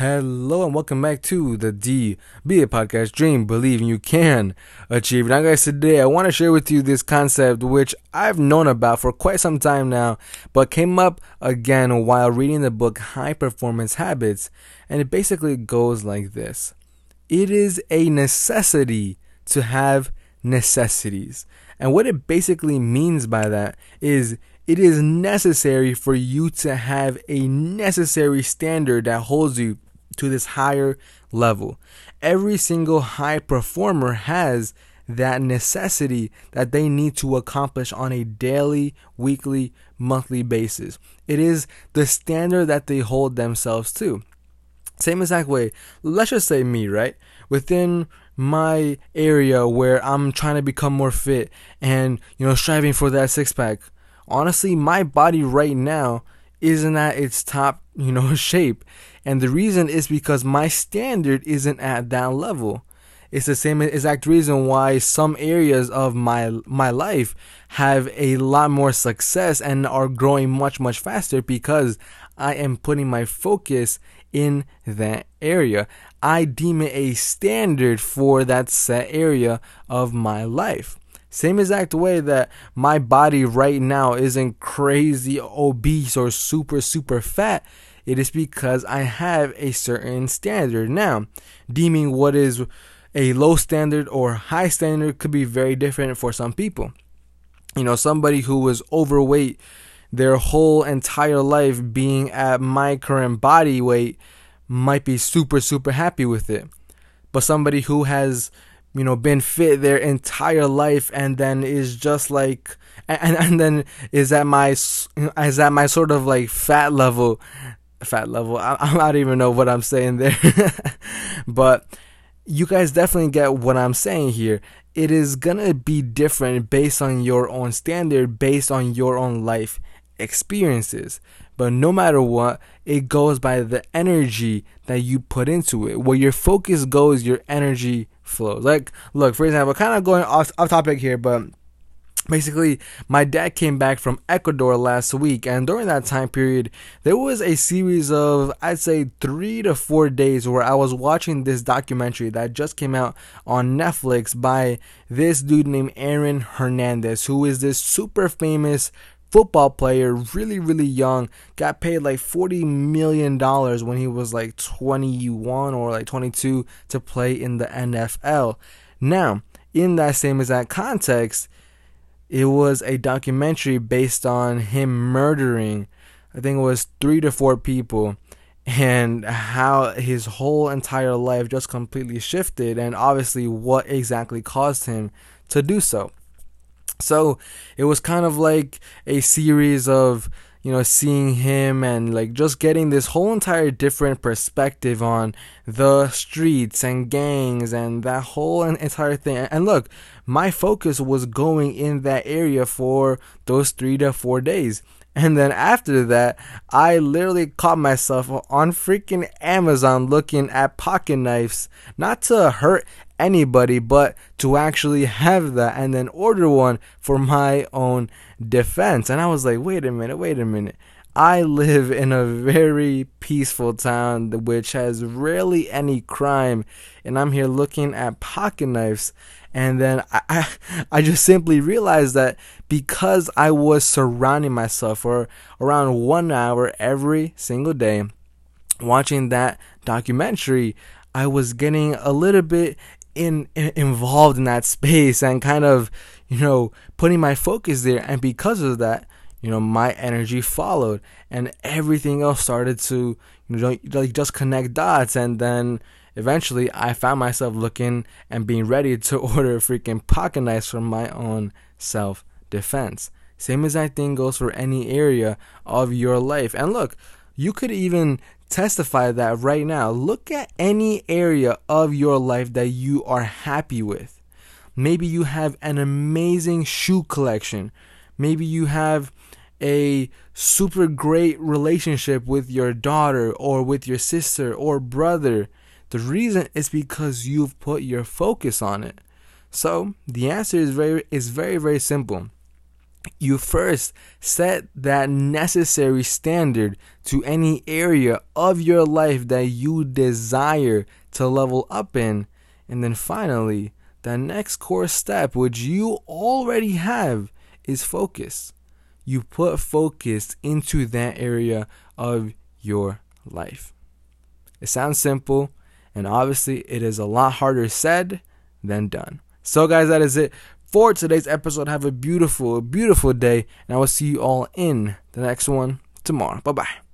Hello and welcome back to the D Be a Podcast Dream Believe You Can Achieve. Now, guys, today I want to share with you this concept which I've known about for quite some time now, but came up again while reading the book High Performance Habits. And it basically goes like this It is a necessity to have necessities. And what it basically means by that is it is necessary for you to have a necessary standard that holds you to this higher level. Every single high performer has that necessity that they need to accomplish on a daily, weekly, monthly basis. It is the standard that they hold themselves to. Same exact way, let's just say me, right? Within my area where I'm trying to become more fit and, you know, striving for that six pack honestly, my body right now isn't at its top, you know, shape. And the reason is because my standard isn't at that level. It's the same exact reason why some areas of my my life have a lot more success and are growing much much faster because I am putting my focus in that area. I deem it a standard for that set area of my life. Same exact way that my body right now isn't crazy obese or super, super fat. It is because I have a certain standard. Now, deeming what is a low standard or high standard could be very different for some people. You know, somebody who was overweight their whole entire life being at my current body weight might be super, super happy with it. But somebody who has you know been fit their entire life and then is just like and and then is at my is at my sort of like fat level fat level I, I don't even know what i'm saying there. But you guys definitely get what i'm saying here. It is gonna be different based on your own standard based on your own life experiences but no matter what, it goes by the energy that you put into it. Where your focus goes, your energy flows. Like, look, for example, kind of going off, off topic here, but basically my dad came back from ecuador last week and during that time period there was a series of i'd say three to four days where i was watching this documentary that just came out on netflix by this dude named aaron hernandez who is this super famous football player, really, really young, got paid like $40 million when he was like 21 or like 22 to play in the NFL. Now, in that same exact context, it was a documentary based on him murdering, I think it was three to four people, and how his whole entire life just completely shifted, and obviously what exactly caused him to do so. So it was kind of like a series of you know seeing him and like just getting this whole entire different perspective on the streets and gangs and that whole entire thing. And look my focus was going in that area for those 3 to 4 days and then after that, I literally caught myself on freaking Amazon looking at pocket knives, not to hurt anybody, but to actually have that and then order one for my own defense. And I was like, wait a minute, wait a minute. I live in a very peaceful town which has rarely any crime, and I'm here looking at pocket knives. And then I, I, I just simply realized that because I was surrounding myself for around one hour every single day watching that documentary, I was getting a little bit in, in, involved in that space and kind of you know putting my focus there and because of that you know my energy followed and everything else started to you know like just connect dots. And then eventually i found myself looking and being ready to order a freaking pocket knives for my own self defense same exact thing goes for any area of your life. And look you could even testify that right now. Look at any area of your life that you are happy with. Maybe you have an amazing shoe collection. Maybe you have a super great relationship with your daughter or with your sister or brother. The reason is because you've put your focus on it. So, the answer is very is very very simple. you first set that necessary standard to any area of your life that you desire to level up in. And then finally, the next core step, which you already have, is focus. You put focus into that area of your life. It sounds simple, and obviously, it is a lot harder said than done. So, guys, that is it for today's episode. Have a beautiful, beautiful day, and I will see you all in the next one tomorrow. Bye bye.